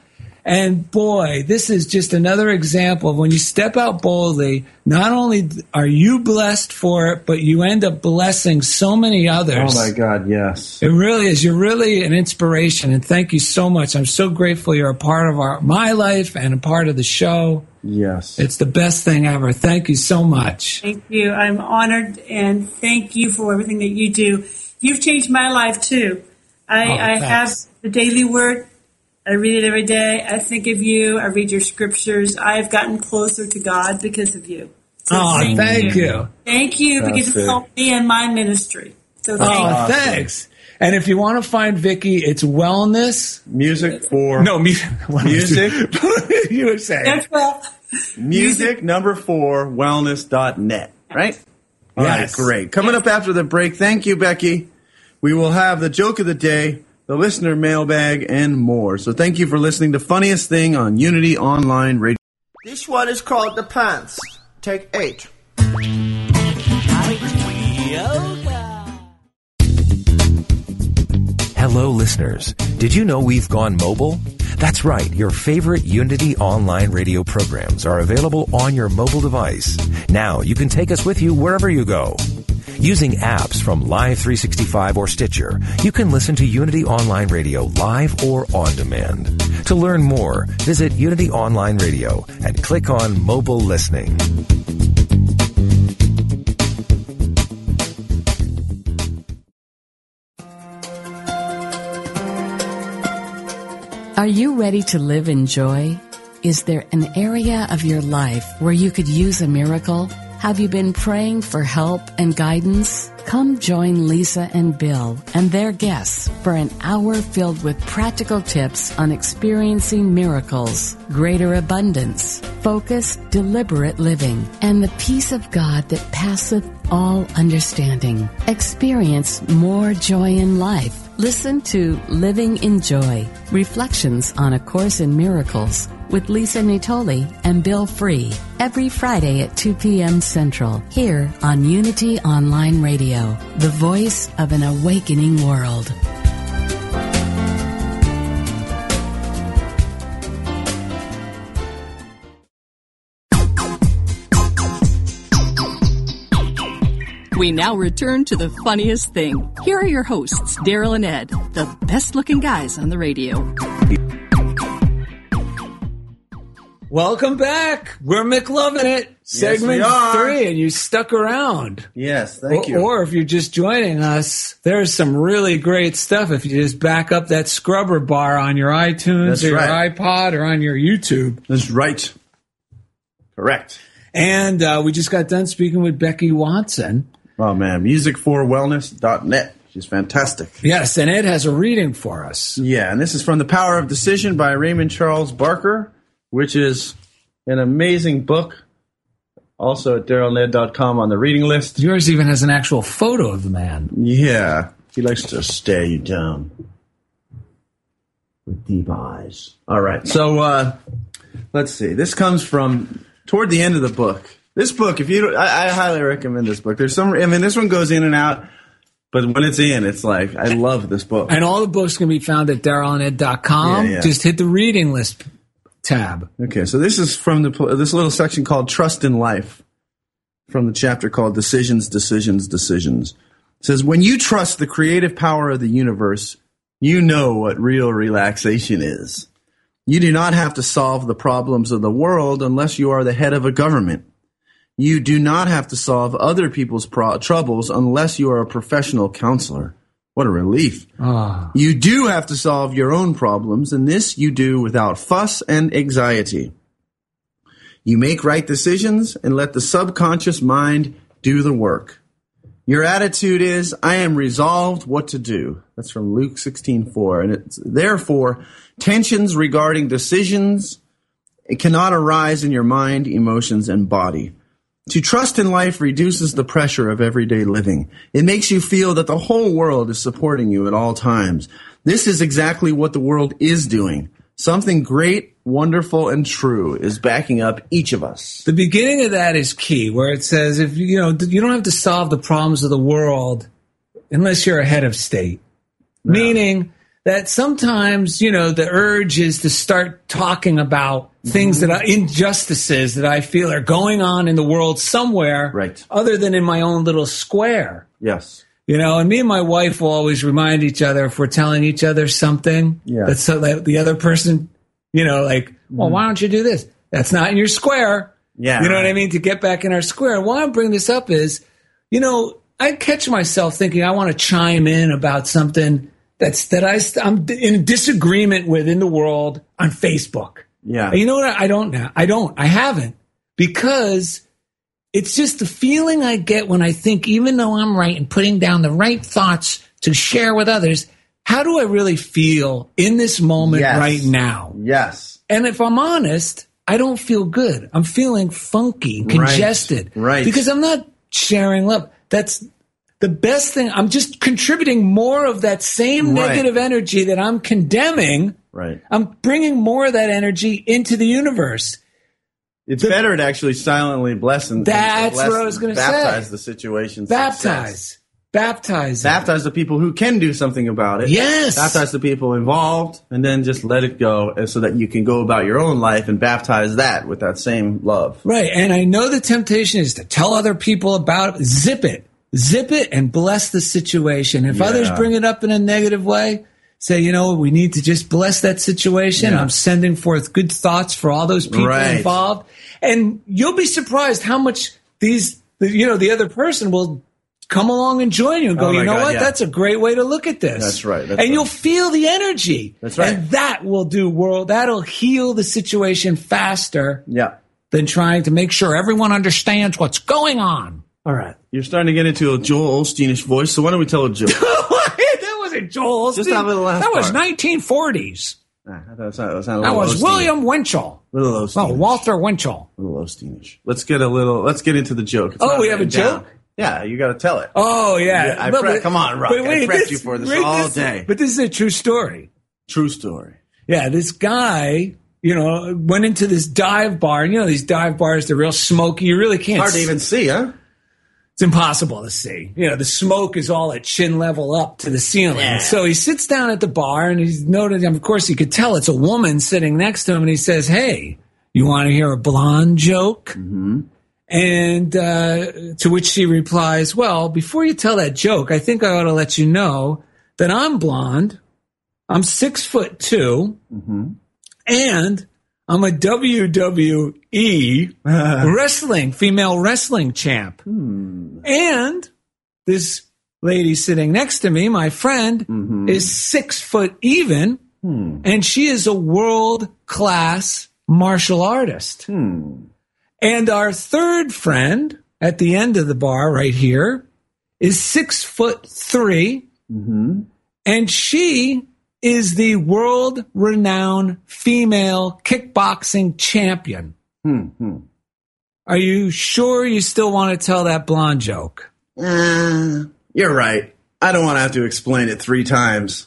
and boy this is just another example of when you step out boldly not only are you blessed for it but you end up blessing so many others Oh my God. Yes. it really is. You're really an inspiration, and thank you so much. I'm so grateful you're a part of our my life and a part of the show. Yes. It's the best thing ever. Thank you so much. Thank you. I'm honored, and thank you for everything that you do. You've changed my life too. I, Oh, I have the daily word. I read it every day. I think of you. I read your scriptures. I've gotten closer to God because of you. So Oh, thank you. Thank you because That's it's big. helped me in my ministry. So thank Oh, you. thanks. And if you want to find Vicky, it's wellness. Music for No, mu- Music? you were saying. That's well. music number four wellness.net. Right? All right, Yes. great. Coming up after the break, thank you, Becky. We will have the joke of the day, the listener mailbag, and more. So thank you for listening to Funniest Thing on Unity Online Radio. This one is called The Pants. Take eight. Hello, listeners. Did you know we've gone mobile? That's right. Your favorite Unity online radio programs are available on your mobile device. Now you can take us with you wherever you go. Using apps from Live 365 or Stitcher, you can listen to Unity Online Radio live or on demand. To learn more, visit Unity Online Radio and click on Mobile Listening. Are you ready to live in joy? Is there an area of your life where you could use a miracle? Have you been praying for help and guidance? Come join Lisa and Bill and their guests for an hour filled with practical tips on experiencing miracles, greater abundance, focus, deliberate living, and the peace of God that passeth all understanding. Experience more joy in life. Listen to Living in Joy Reflections on A Course in Miracles with Lisa Natoli and Bill Free every Friday at 2 p.m. Central here on Unity Online Radio, the voice of an awakening world. We now return to the funniest thing. Here are your hosts, Daryl and Ed, the best looking guys on the radio. Welcome back. We're McLovin' it. Segment are. three, and you stuck around. Yes, thank or, you. Or if you're just joining us, there's some really great stuff. If you just back up that scrubber bar on your iTunes That's or right. your iPod or on your YouTube. That's right. Correct. And uh, we just got done speaking with Becky Watson. Oh man, musicforwellness.net. She's fantastic. Yes, and Ed has a reading for us. Yeah, and this is from The Power of Decision by Raymond Charles Barker, which is an amazing book. Also at darylanded.com on the reading list. Yours even has an actual photo of the man. Yeah, he likes to stare you down with deep eyes. All right, so uh, let's see. This comes from toward the end of the book. This book, if you, don't- I, I highly recommend this book. There's some, I mean, this one goes in and out, but when it's in, it's like I love this book. And all the books can be found at darylanded.com. Yeah, yeah. Just hit the reading list tab. Okay, so this is from the this little section called "Trust in Life," from the chapter called "Decisions, Decisions, Decisions." It says, "When you trust the creative power of the universe, you know what real relaxation is. You do not have to solve the problems of the world unless you are the head of a government. You do not have to solve other people's pro- troubles unless you are a professional counselor. What a relief! Ah. You do have to solve your own problems, and this you do without fuss and anxiety. You make right decisions and let the subconscious mind do the work. Your attitude is, I am resolved what to do. That's from Luke 16:4. And it's therefore tensions regarding decisions it cannot arise in your mind, emotions, and body. To trust in life reduces the pressure of everyday living. It makes you feel that the whole world is supporting you at all times. This is exactly what the world is doing. Something great, wonderful, and true is backing up each of us. The beginning of that is key, where it says if you know you don't have to solve the problems of the world unless you're a head of state. Meaning that sometimes you know the urge is to start talking about things that mm-hmm. are injustices that I feel are going on in the world somewhere, Right. other than in my own little square. Yes. You know, and me and my wife will always remind each other if we're telling each other something Yeah. that's so that the other person, you know, like, well, mm-hmm. why don't you do this? That's not in your square. Yeah, You know what I mean? To get back in our square. And why I bring this up is, you know, I catch myself thinking I want to chime in about something that's that I I'm in disagreement with in the world on Facebook. Yeah. You know what? I don't now. I don't. I haven't because it's just the feeling I get when I think, even though I'm right and putting down the right thoughts to share with others, how do I really feel in this moment Yes. right now? Yes. And if I'm honest, I don't feel good. I'm feeling funky, Right. congested. Right. Because I'm not sharing love. That's the best thing. I'm just contributing more of that same Right. negative energy that I'm condemning. Right. I'm bringing more of that energy into the universe. It's better to actually silently bless and That's bless- what I was gonna say. baptize the situation. Baptize. Baptize. Baptize the people who can do something about it. Yes. Baptize the people involved, and then just let it go, so that you can go about your own life and baptize that with that same love. Right. And I know the temptation is to tell other people about it. Zip it. Zip it and bless the situation. If Yeah. others bring it up in a negative way, say, you know, we need to just bless that situation. Yeah. I'm sending forth good thoughts for all those people Right. involved. And you'll be surprised how much these, you know, the other person will come along and join you and go, Oh you know God, what? yeah. That's a great way to look at this. That's right, that's and right. you'll feel the energy. That's right. And that will do world, that'll heal the situation faster Yeah. than trying to make sure everyone understands what's going on. All right. You're starting to get into a Joel Osteenish voice, so why don't we tell a joke? that wasn't Joel. Just Osteen. have the last that was part. 1940s. Nah, that's not, that's not a That was Osteen- William Winchell. Little Oh, Osteenish. Walter Winchell. Little Osteenish. Let's get a little. Let's get into the joke. It's Oh, we have a down. joke? Yeah, you got to tell it. Oh yeah, I But- pre- but- come on, Rock. but I wait, prepped you for this wait, all day. But this is a true story. True story. Yeah, this guy, you know, went into this dive bar. And, you know, these dive bars, they're real smoky. You really can't. Hard to even see, huh? It's impossible to see. You know, the smoke is all at chin level up to the ceiling. So he sits down at the bar and he's noted, of course, he could tell it's a woman sitting next to him and he says, Hey, you want to hear a blonde joke? Mm-hmm. And uh, to which she replies, Well, before you tell that joke, I think I ought to let you know that I'm blonde. I'm six foot 2 and I'm a WWE wrestling, female wrestling champ. Hmm. And this lady sitting next to me, my friend, mm-hmm. is six foot even, hmm. and she is a world class martial artist. Hmm. And our third friend at the end of the bar right here is six foot 3 mm-hmm. and she is the world renowned female kickboxing champion. Hmm. Are you sure you still want to tell that blonde joke? Uh, you're right. I don't want to have to explain it three times.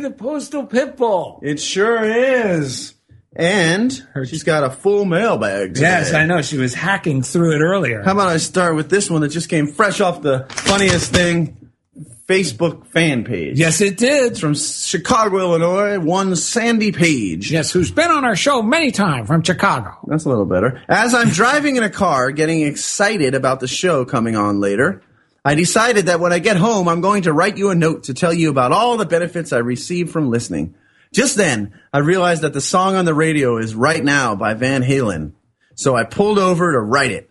The postal pitbull. It sure is. And she's got a full mailbag. Today. Yes, I know. She was hacking through it earlier. How about I start with this one that just came fresh off the funniest thing Facebook fan page. Yes, it did. It's from Chicago, Illinois. One Sandy Page. Yes, who's been on our show many times from Chicago. That's a little better. As I'm driving in a car, getting excited about the show coming on later, I decided that when I get home, I'm going to write you a note to tell you about all the benefits I receive from listening. Just then, I realized that the song on the radio is Right Now by Van Halen. So I pulled over to write it.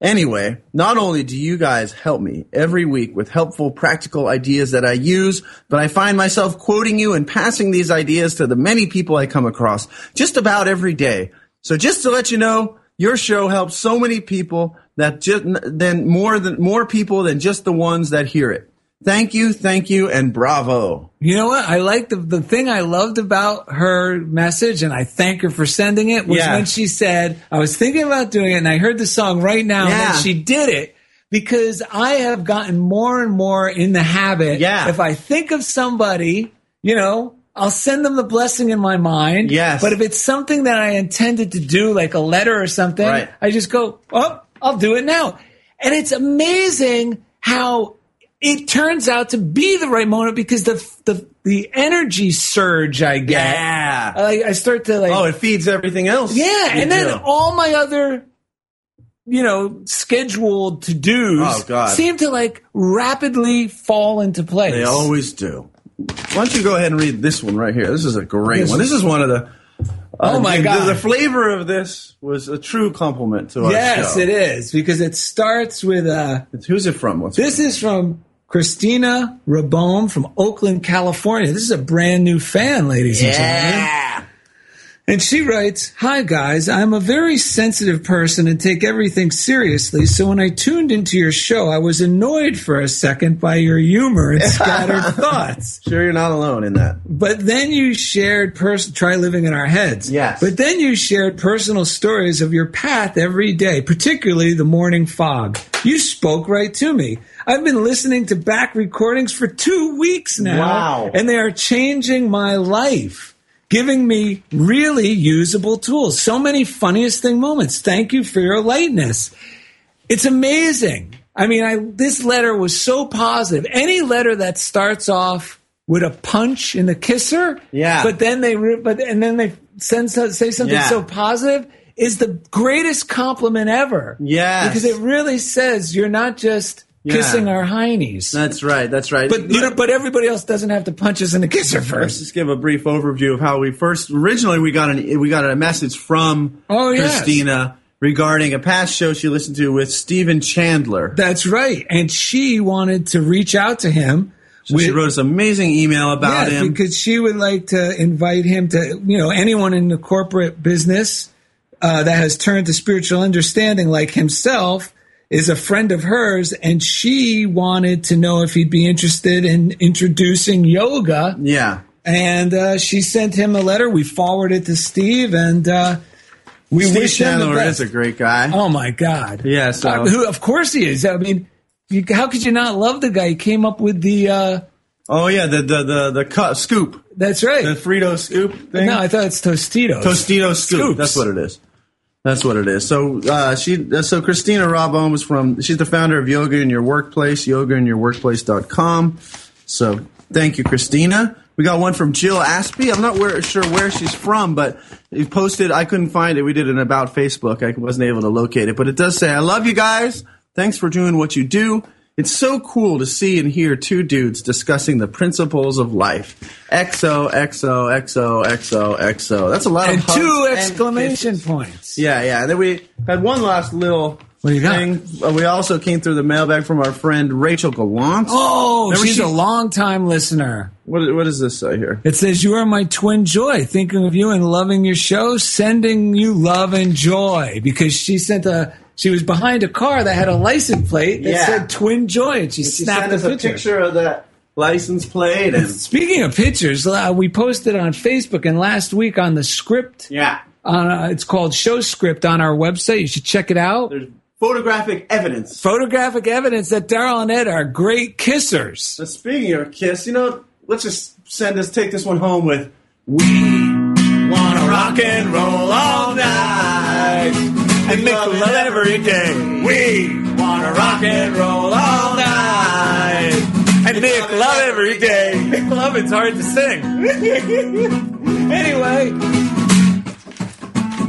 Anyway, not only do you guys help me every week with helpful practical ideas that I use, but I find myself quoting you and passing these ideas to the many people I come across just about every day. So just to let you know, your show helps so many people that just then more than more people than just the ones that hear it. Thank you, thank you, and bravo. You know what? I like the the thing I loved about her message, and I thank her for sending it. Was Yeah. when she said, "I was thinking about doing it, and I heard the song right now, and Yeah. then she did it." Because I have gotten more and more in the habit. Yeah. If I think of somebody, you know, I'll send them the blessing in my mind. Yes. But if it's something that I intended to do, like a letter or something, Right. I just go, "Oh, I'll do it now." And it's amazing how it turns out to be the right moment because the the the energy surge I get. Yeah. I, I start to like Oh, it feeds everything else. yeah, and then do. all my other you know scheduled to dos Oh, seem to like rapidly fall into place. They always do. Why don't you go ahead and read this one right here? This is a great This one. This is one of the. Oh, my the- God. The, flavor of this was a true compliment to us. yes, show. it is because it starts with uh Who's it from? What's this is from Christina Rabome from Oakland, California. This is a brand new fan, ladies and gentlemen. And she writes, Hi guys, I'm a very sensitive person and take everything seriously. So when I tuned into your show, I was annoyed for a second by your humor and scattered thoughts. Sure, you're not alone in that. But then you shared person try living in our heads. Yes. But then you shared personal stories of your path every day, particularly the morning fog. You spoke right to me. I've been listening to back recordings for two weeks now. Wow. And they are changing my life. Giving me really usable tools. So many funniest thing moments. Thank you for your lightness. It's amazing. I mean, I, this letter was so positive. Any letter that starts off with a punch in the kisser, Yeah. But then they, but and then they send say something Yeah. so positive is the greatest compliment ever. Yeah, because it really says you're not just Yeah. kissing our heinies. That's right. That's right. But you know, but everybody else doesn't have to punch us in the kisser first. Let's just give a brief overview of how we first originally we got an we got a message from Oh, yes. Christina regarding a past show she listened to with Stephen Chandler. That's right. And she wanted to reach out to him. So she wrote us an amazing email about yeah, him. because she would like to invite him to, you know, anyone in the corporate business uh, that has turned to spiritual understanding, like himself, is a friend of hers, and she wanted to know if he'd be interested in introducing yoga. Yeah. And uh, she sent him a letter. We forwarded it to Steve, and uh, we Steve wish him the Chandler best. is a great guy. Oh my God! Yeah, so- Uh, who, of course he is. I mean, you, how could you not love the guy? He came up with the. Uh, Oh yeah, the the the the scoop. That's right. The Frito scoop thing. No, I thought it's Tostitos. Tostitos scoop. Scoops. That's what it is. That's what it is. So uh, she, uh, so Christina Robon is from. She's the founder of Yoga in Your Workplace, yogainyourworkplace.com. So thank you, Christina. We got one from Jill Aspie. I'm not where, sure where she's from, but you posted. I couldn't find it. We did an about Facebook. I wasn't able to locate it, but it does say, "I love you guys. Thanks for doing what you do." It's so cool to see and hear two dudes discussing the principles of life. XO, XO, XO, XO, XO. That's a lot and of hugs two and exclamation points. yeah, yeah. And then we had one last little What do you got? thing. Uh, we also came through the mailbag from our friend Rachel Gallant. Oh, Remember she's she- a long time listener. What, what does this say here? It says, You are my twin joy. Thinking of you and loving your show, sending you love and joy. Because she sent a, she was behind a car that had a license plate that Yeah. said twin joy. And she, She snapped sent us a picture of that license plate. And Speaking of pictures, uh, we posted on Facebook and last week on the script. yeah, On, uh, it's called Show Script on our website. You should check it out. there's photographic evidence. Photographic evidence that Daryl and Ed are great kissers. So speaking of kiss, you know, let's just send this, take this one home with We Wanna Rock and Roll All Night and make love every day. We wanna rock and roll all night and make love every day. Make love, it's hard to sing. anyway,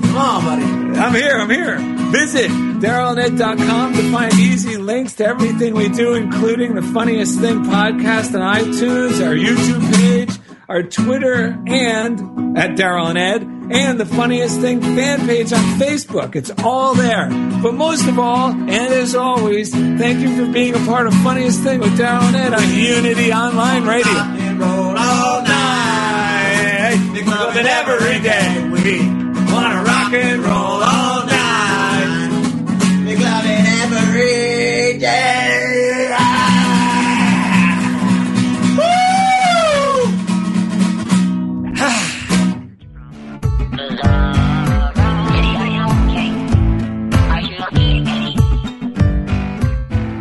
Come on, buddy. I'm here, I'm here. Visit darylanded.com to find easy links to everything we do, including the Funniest Thing podcast on iTunes, our YouTube page, our Twitter, and at Daryl and Ed, and the Funniest Thing fan page on Facebook. It's all there. But most of all, and as always, thank you for being a part of Funniest Thing with Daryl and Ed on Unity Online Radio. Rock and roll all night. It every day. We wanna rock and roll all night. Make love it every day.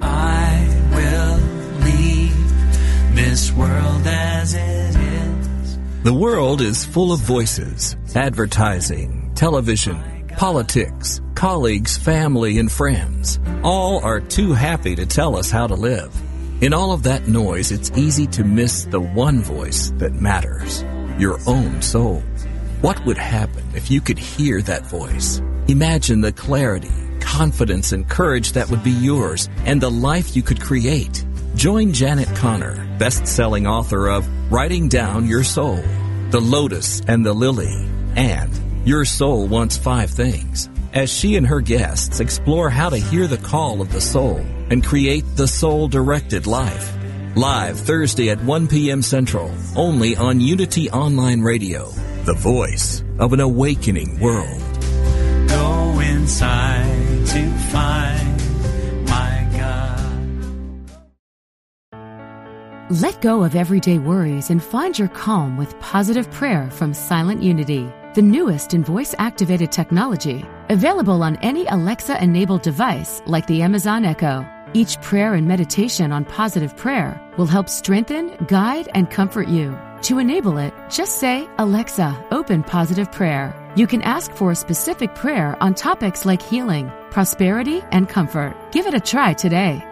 I will leave this world as it is. The world is full of voices, advertising, television, politics, colleagues, family, and friends. All are too happy to tell us how to live. In all of that noise, it's easy to miss the one voice that matters your own soul. What would happen if you could hear that voice? Imagine the clarity, confidence, and courage that would be yours and the life you could create. Join Janet Conner, best-selling author of Writing Down Your Soul, The Lotus and the Lily, and Your Soul Wants Five Things, as she and her guests explore how to hear the call of the soul and create the soul-directed life. Live Thursday at 1 p.m. Central, only on Unity Online Radio, the voice of an awakening world. Go inside find my God. Let go of everyday worries and find your calm with positive prayer from Silent Unity, the newest in voice activated technology, available on any Alexa enabled device like the Amazon Echo. Each prayer and meditation on positive prayer will help strengthen, guide, and comfort you. To enable it, just say, Alexa, open positive prayer. You can ask for a specific prayer on topics like healing, prosperity, and comfort. Give it a try today.